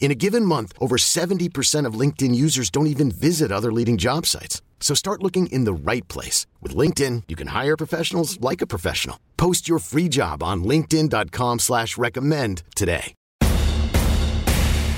In a given month, over 70% of LinkedIn users don't even visit other leading job sites. So start looking in the right place. With LinkedIn, you can hire professionals like a professional. Post your free job on linkedin.com slash recommend today.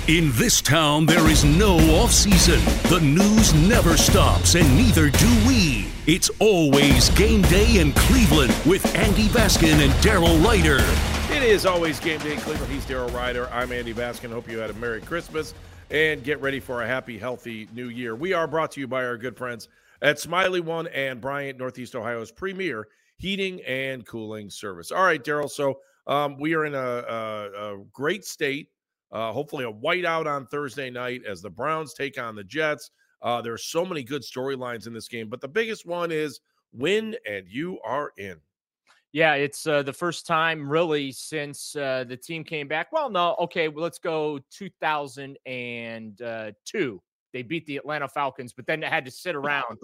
In this town, there is no off-season. The news never stops, and neither do we. It's always game day in Cleveland with Andy Baskin and Daryl Ruiter. It is always game day Cleveland. He's Daryl Ruiter. I'm Andy Baskin. Hope you had a Merry Christmas and get ready for a happy, healthy new year. We are brought to you by our good friends at Smylie One and Bryant, Northeast Ohio's premier heating and cooling service. All right, Daryl. So um, we are in a, a, a great state. Uh, hopefully, a whiteout on Thursday night as the Browns take on the Jets. Uh, there are so many good storylines in this game, but the biggest one is win and you are in. Yeah, it's uh, the first time really since uh, the team came back. Well, no, okay, well, let's go 2002. They beat the Atlanta Falcons, but then they had to sit around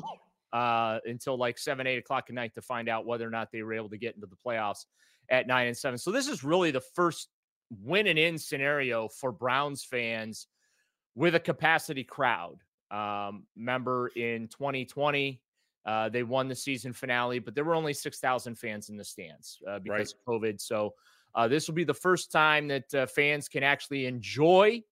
uh, until like seven, eight o'clock at night to find out whether or not they were able to get into the playoffs at nine and seven. So this is really the first win and in scenario for Browns fans with a capacity crowd. Um, remember in 2020, uh, they won the season finale, but there were only 6,000 fans in the stands uh, because right. of COVID. So uh, this will be the first time that uh, fans can actually enjoy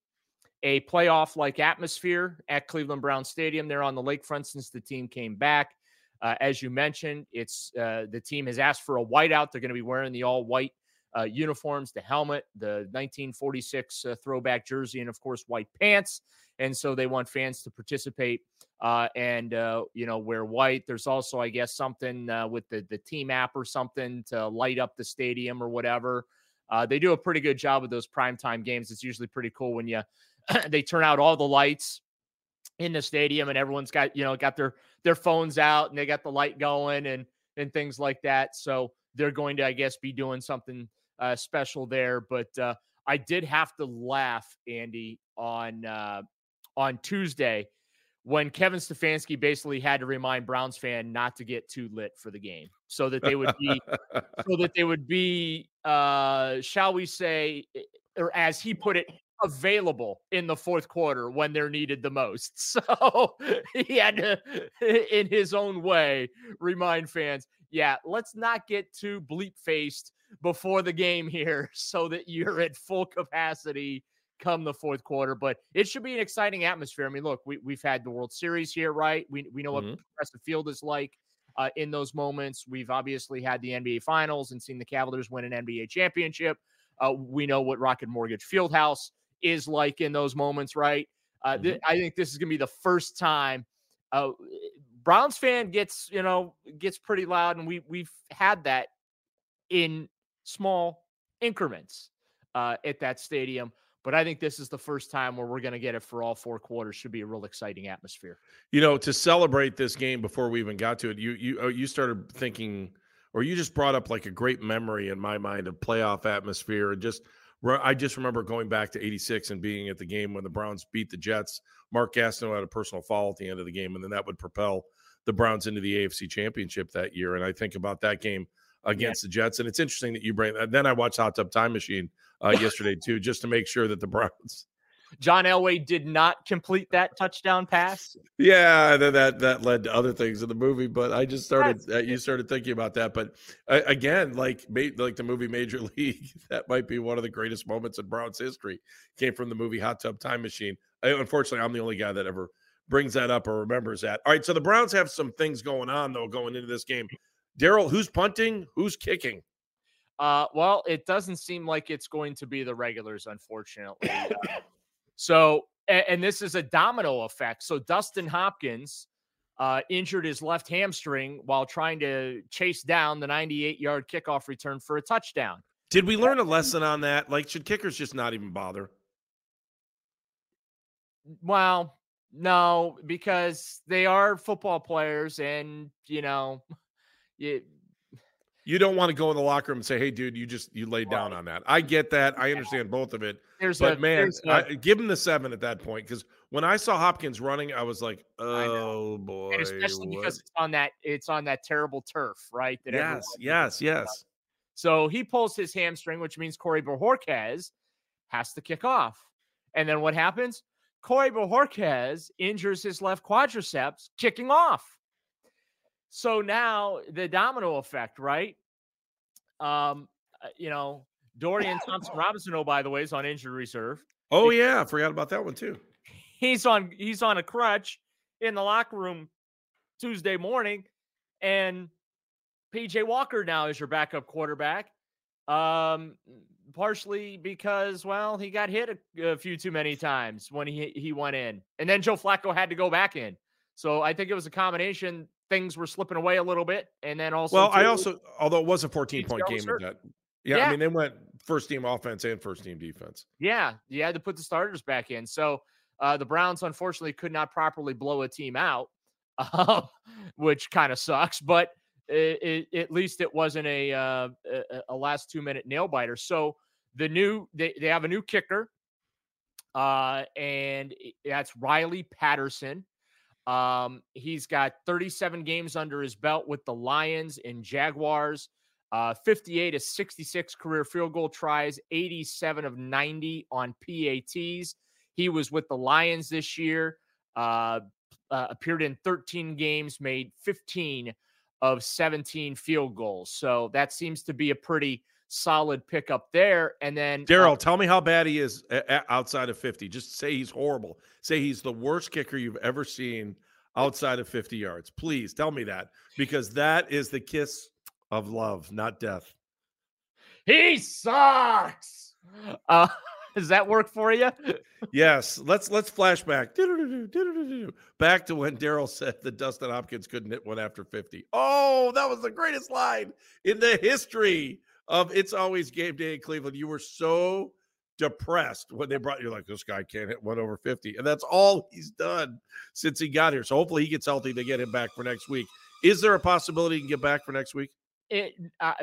a playoff like atmosphere at Cleveland Brown Stadium there on the lakefront since the team came back. Uh, as you mentioned, it's uh, the team has asked for a whiteout. They're going to be wearing the all white uh, uniforms, the helmet, the 1946 uh, throwback jersey, and of course, white pants. And so they want fans to participate uh, and, uh, you know, wear white. There's also, I guess, something uh, with the, the team app or something to light up the stadium or whatever. Uh, they do a pretty good job with those primetime games. It's usually pretty cool when you they turn out all the lights in the stadium and everyone's got you know got their their phones out and they got the light going and and things like that so they're going to i guess be doing something uh, special there. But uh, I did have to laugh, Andy, on uh, on Tuesday when Kevin Stefanski basically had to remind Browns fan not to get too lit for the game, so that they would be, so that they would be, uh, shall we say, or as he put it, available in the fourth quarter when they're needed the most. So he had to, in his own way, remind fans, yeah, let's not get too bleep faced before the game here so that you're at full capacity come the fourth quarter. But it should be an exciting atmosphere. I mean, look, we, we've had the World Series here, right? We, we know mm-hmm. what Progressive Field is like. Uh, in those moments, we've obviously had the NBA Finals and seen the Cavaliers win an NBA championship. Uh, we know what Rocket Mortgage Fieldhouse is like in those moments, right? Uh, mm-hmm. th- I think this is going to be the first time uh, Browns fan gets you know gets pretty loud, and we we've had that in small increments uh, at that stadium. But I think this is the first time where we're going to get it for all four quarters. Should be a real exciting atmosphere. You know, to celebrate this game before we even got to it, you you oh, you started thinking, or you just brought up like a great memory in my mind of playoff atmosphere and just. I just remember going back to '86 and being at the game when the Browns beat the Jets. Mark Gastineau had a personal foul at the end of the game, and then that would propel the Browns into the AFC Championship that year. And I think about that game against yeah. the Jets. And it's interesting that you bring. That. Then I watched Hot Tub Time Machine uh, yesterday too, just to make sure that the Browns. John Elway did not complete that touchdown pass. Yeah, that that, that led to other things in the movie, but I just started. Uh, you started thinking about that, but uh, again, like like the movie Major League, that might be one of the greatest moments in Browns history. Came from the movie Hot Tub Time Machine. I, unfortunately, I'm the only guy that ever brings that up or remembers that. All right, so the Browns have some things going on though going into this game. Daryl, who's punting? Who's kicking? Uh, well, it doesn't seem like it's going to be the regulars, unfortunately. Uh, so, and, and, this is a domino effect. So, Dustin Hopkins uh, injured his left hamstring while trying to chase down the 98 yard kickoff return for a touchdown. Did we learn a lesson on that? Like, should kickers just not even bother? Well, no, because they are football players, and you know, you you don't want to go in the locker room and say, "Hey, dude, you just you laid down on that." I get that. I understand both of it. There's but a, man, a, I, give him the seven at that point because when I saw Hopkins running, I was like, "Oh boy!" And especially what? because it's on that it's on that terrible turf, right? That yes, yes, yes. So he pulls his hamstring, which means Corey Bojorquez has to kick off. And then what happens? Corey Bojorquez injures his left quadriceps kicking off. So now the domino effect, right? Um, uh, you know, Dorian Thompson Robinson, oh, by the way, is on injured reserve. Oh, yeah. I forgot about that one too. He's on he's on a crutch in the locker room Tuesday morning. And PJ Walker now is your backup quarterback. Um, partially because, well, he got hit a, a, few too many times when he he went in, and then Joe Flacco had to go back in. So I think it was a combination. Things were slipping away a little bit, and then also. Well, too, I also, although it was a 14 point game, that, yeah, yeah, I mean they went first team offense and first team defense. Yeah, you had to put the starters back in. So uh, the Browns unfortunately could not properly blow a team out, uh, which kind of sucks. But it, it, at least it wasn't a, uh, a last two minute nail biter. So the new they, they have a new kicker, uh, and that's Riley Patterson. Um, he's got 37 games under his belt with the Lions and Jaguars. Uh, 58 of 66 career field goal tries, 87 of 90 on PATs. He was with the Lions this year, uh, uh, appeared in 13 games, made 15 of 17 field goals. So that seems to be a pretty solid pickup there. And then Daryl, uh, tell me how bad he is outside of 50. Just say he's horrible. Say he's the worst kicker you've ever seen outside of 50 yards. Please tell me that because that is the kiss of love, not death. He sucks. Uh, does that work for you? yes. Let's let's flashback back to when Daryl said that Dustin Hopkins couldn't hit one after 50. Oh, that was the greatest line in the history of It's Always Game Day in Cleveland. You were so depressed when they brought you like this guy can't hit one over 50 and that's all he's done since he got here so hopefully he gets healthy to get him back for next week is there a possibility he can get back for next week it, I,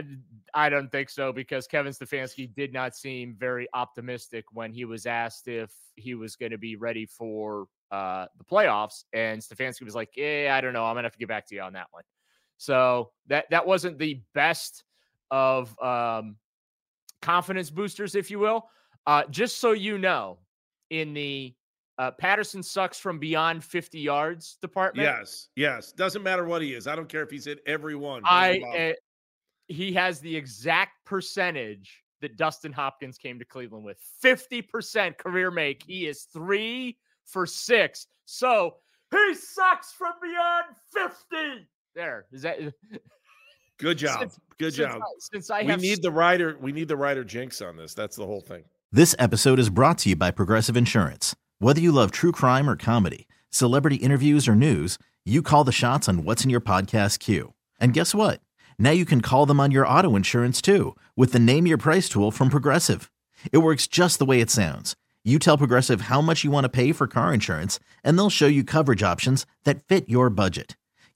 I don't think so because Kevin Stefanski did not seem very optimistic when he was asked if he was going to be ready for uh, the playoffs, and Stefanski was like, "Yeah, I don't know. I'm gonna have to get back to you on that one." So that that wasn't the best of um, confidence boosters, if you will. Uh, just so you know, in the uh, Patterson sucks from beyond 50 yards department. Yes, yes. Doesn't matter what he is. I don't care if he's hit every one. I he has the exact percentage that Dustin Hopkins came to Cleveland with 50% career make. He is three for six. So he sucks from beyond 50. There is that. Good job. Since, Good since job. I, since I we need the Ruiter, we need the Ruiter jinx on this. That's the whole thing. This episode is brought to you by Progressive Insurance. Whether you love true crime or comedy, celebrity interviews or news, you call the shots on what's in your podcast queue. And guess what? Now you can call them on your auto insurance too with the Name Your Price tool from Progressive. It works just the way it sounds. You tell Progressive how much you want to pay for car insurance, and they'll show you coverage options that fit your budget.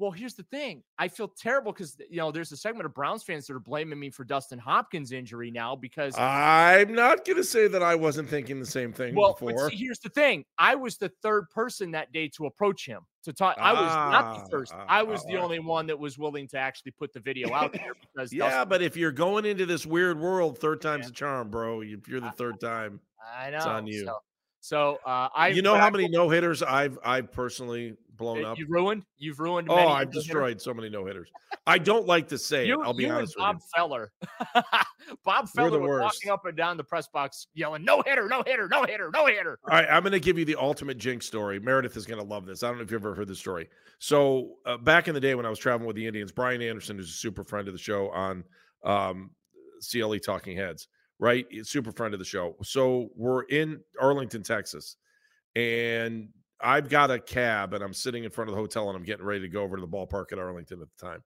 Well, here's the thing. I feel terrible because you know there's a segment of Browns fans that are blaming me for Dustin Hopkins' injury now because I'm not going to say that I wasn't thinking the same thing well, before. See, here's the thing. I was the third person that day to approach him to talk. I was not the first. Ah, I was ah, the ah. only one that was willing to actually put the video out there because yeah, Dustin- but if you're going into this weird world, third time's a charm, bro. If you're the third time, I know. it's on you. So, so uh, I you know how many no hitters I've I've personally blown up. You've ruined. You've ruined. Oh, many I've no-hitters. destroyed so many no hitters. I don't like to say You, it. I'll be you honest and Bob with Feller. Bob Feller the was worst. walking up and down the press box yelling, "No hitter, no hitter, no hitter, no hitter." All right, I'm going to give you the ultimate jinx story. Meredith is going to love this. I don't know if you've ever heard this story. So uh, back in the day when I was traveling with the Indians, Brian Anderson, who's a super friend of the show on um, CLE Talking Heads, right? Super friend of the show. So we're in Arlington, Texas, and I've got a cab, and I'm sitting in front of the hotel, and I'm getting ready to go over to the ballpark at Arlington at the time.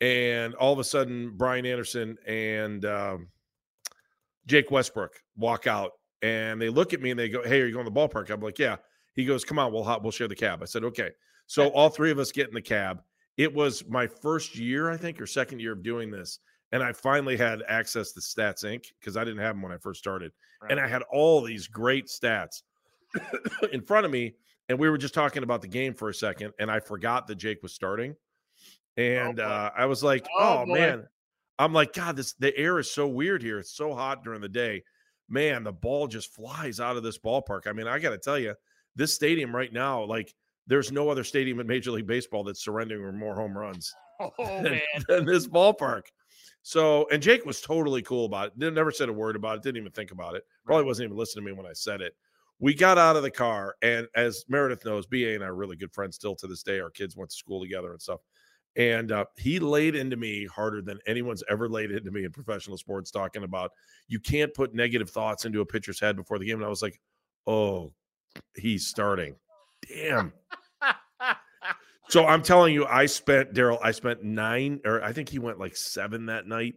And all of a sudden, Brian Anderson and um, Jake Westbrook walk out, and they look at me and they go, "Hey, are you going to the ballpark?" I'm like, "Yeah." He goes, "Come on, we'll hop, we'll share the cab." I said, "Okay." So all three of us get in the cab. It was my first year, I think, or second year of doing this, and I finally had access to Stats Inc. because I didn't have them when I first started, and I had all these great stats in front of me. And we were just talking about the game for a second, and I forgot that Jake was starting, and boy. uh, I was like, Oh, "Oh, man." I'm like, God, this the air is so weird here. It's so hot during the day. Man, the ball just flies out of this ballpark. I mean, I got to tell you, this stadium right now, like, there's no other stadium in Major League Baseball that's surrendering more home runs Oh than, man. than this ballpark. So, and Jake was totally cool about it. Didn't- Never said a word about it. Didn't even think about it. Probably wasn't even listening to me when I said it. We got out of the car, and as Meredith knows, BA and I are really good friends still to this day. Our kids went to school together and stuff. And uh, he laid into me harder than anyone's ever laid into me in professional sports, talking about you can't put negative thoughts into a pitcher's head before the game. And I was like, oh, he's starting. Damn. So I'm telling you, I spent Daryl. I spent nine, or I think he went like seven that night,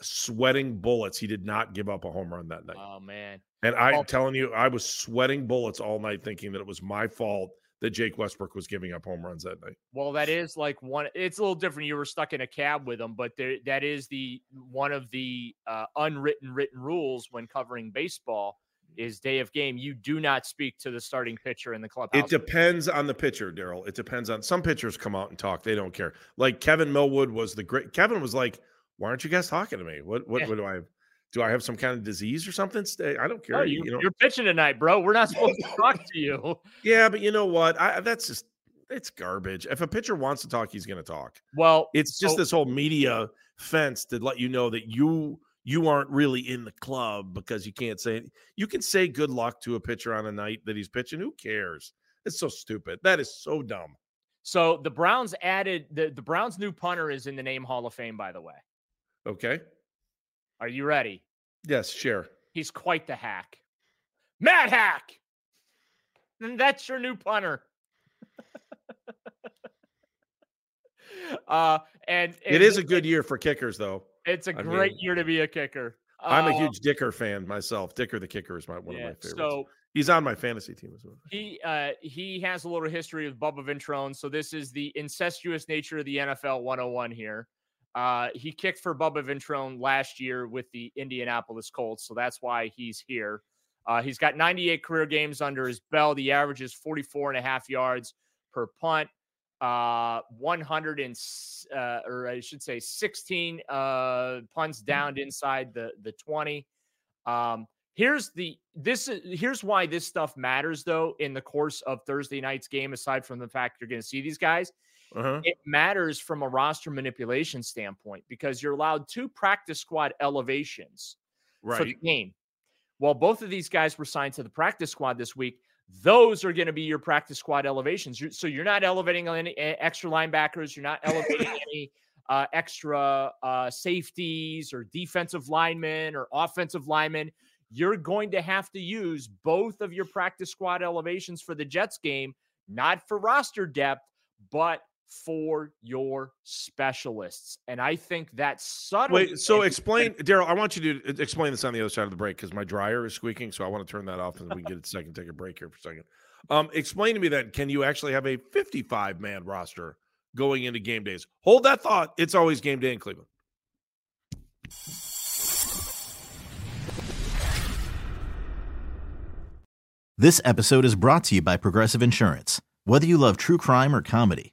sweating bullets. He did not give up a home run that night, oh man. and I'm well- telling you, I was sweating bullets all night, thinking that it was my fault that Jake Westbrook was giving up home runs that night. Well, that is like one. It's a little different. You were stuck in a cab with them, but there, that is the one of the uh, unwritten written rules when covering baseball is day of game. You do not speak to the starting pitcher in the clubhouse. It depends on the pitcher, Daryl. It depends on some pitchers come out and talk. They don't care. Like Kevin Millwood was the great. Kevin was like, "Why aren't you guys talking to me? What what, Yeah. what do I do? I have some kind of disease or something? Stay. I don't care. No, you, you, know, are pitching tonight, bro. We're not supposed to talk to you. yeah, but you know what? I that's just it's garbage. If a pitcher wants to talk, he's going to talk. Well, It's just so- this whole media fence to let you know that you you aren't really in the club because you can't say you can say good luck to a pitcher on a night that he's pitching. Who cares? It's so stupid. That is so dumb. So the Browns added the, the Browns' new punter is in the name Hall of Fame, by the way. Okay. Are you ready? Yes, share. He's quite the hack. Matt Haack. And that's your new punter. uh and, It is a good year for kickers, though. it's a I great mean, year to be a kicker. I'm a Uh, huge Dicker fan myself. Dicker the kicker is my one yeah, of my favorites. So He's on my fantasy team as well. he uh he has a little history with Bubba Ventrone. So this is the incestuous nature of the NFL 101 here. Uh he kicked for Bubba Ventrone last year with the Indianapolis Colts, so that's why he's here. Uh, he's got 98 career games under his belt. He averages 44 and a half yards per punt, uh, 100 and, uh, or I should say 16 uh, punts down inside the, the 20. Um, here's the, this is, here's why this stuff matters though, in the course of Thursday night's game, aside from the fact you're going to see these guys Uh-huh. it matters from a roster manipulation standpoint because you're allowed two practice squad elevations right. for the game. While both of these guys were signed to the practice squad this week. those are going to be your practice squad elevations. So you're not elevating any extra linebackers. You're not elevating any uh, extra uh, safeties or defensive linemen or offensive linemen. You're going to have to use both of your practice squad elevations for the Jets game, not for roster depth, but for your specialists. And I think that's subtle. Wait, so explain, Daryl, I want you to explain this on the other side of the break because my dryer is squeaking. So I want to turn that off and we can get a second, take a break here for a second. Um, explain to me that can you actually have a 55 man roster going into game days? Hold that thought. It's always game day in Cleveland. This episode is brought to you by Progressive Insurance. Whether you love true crime or comedy,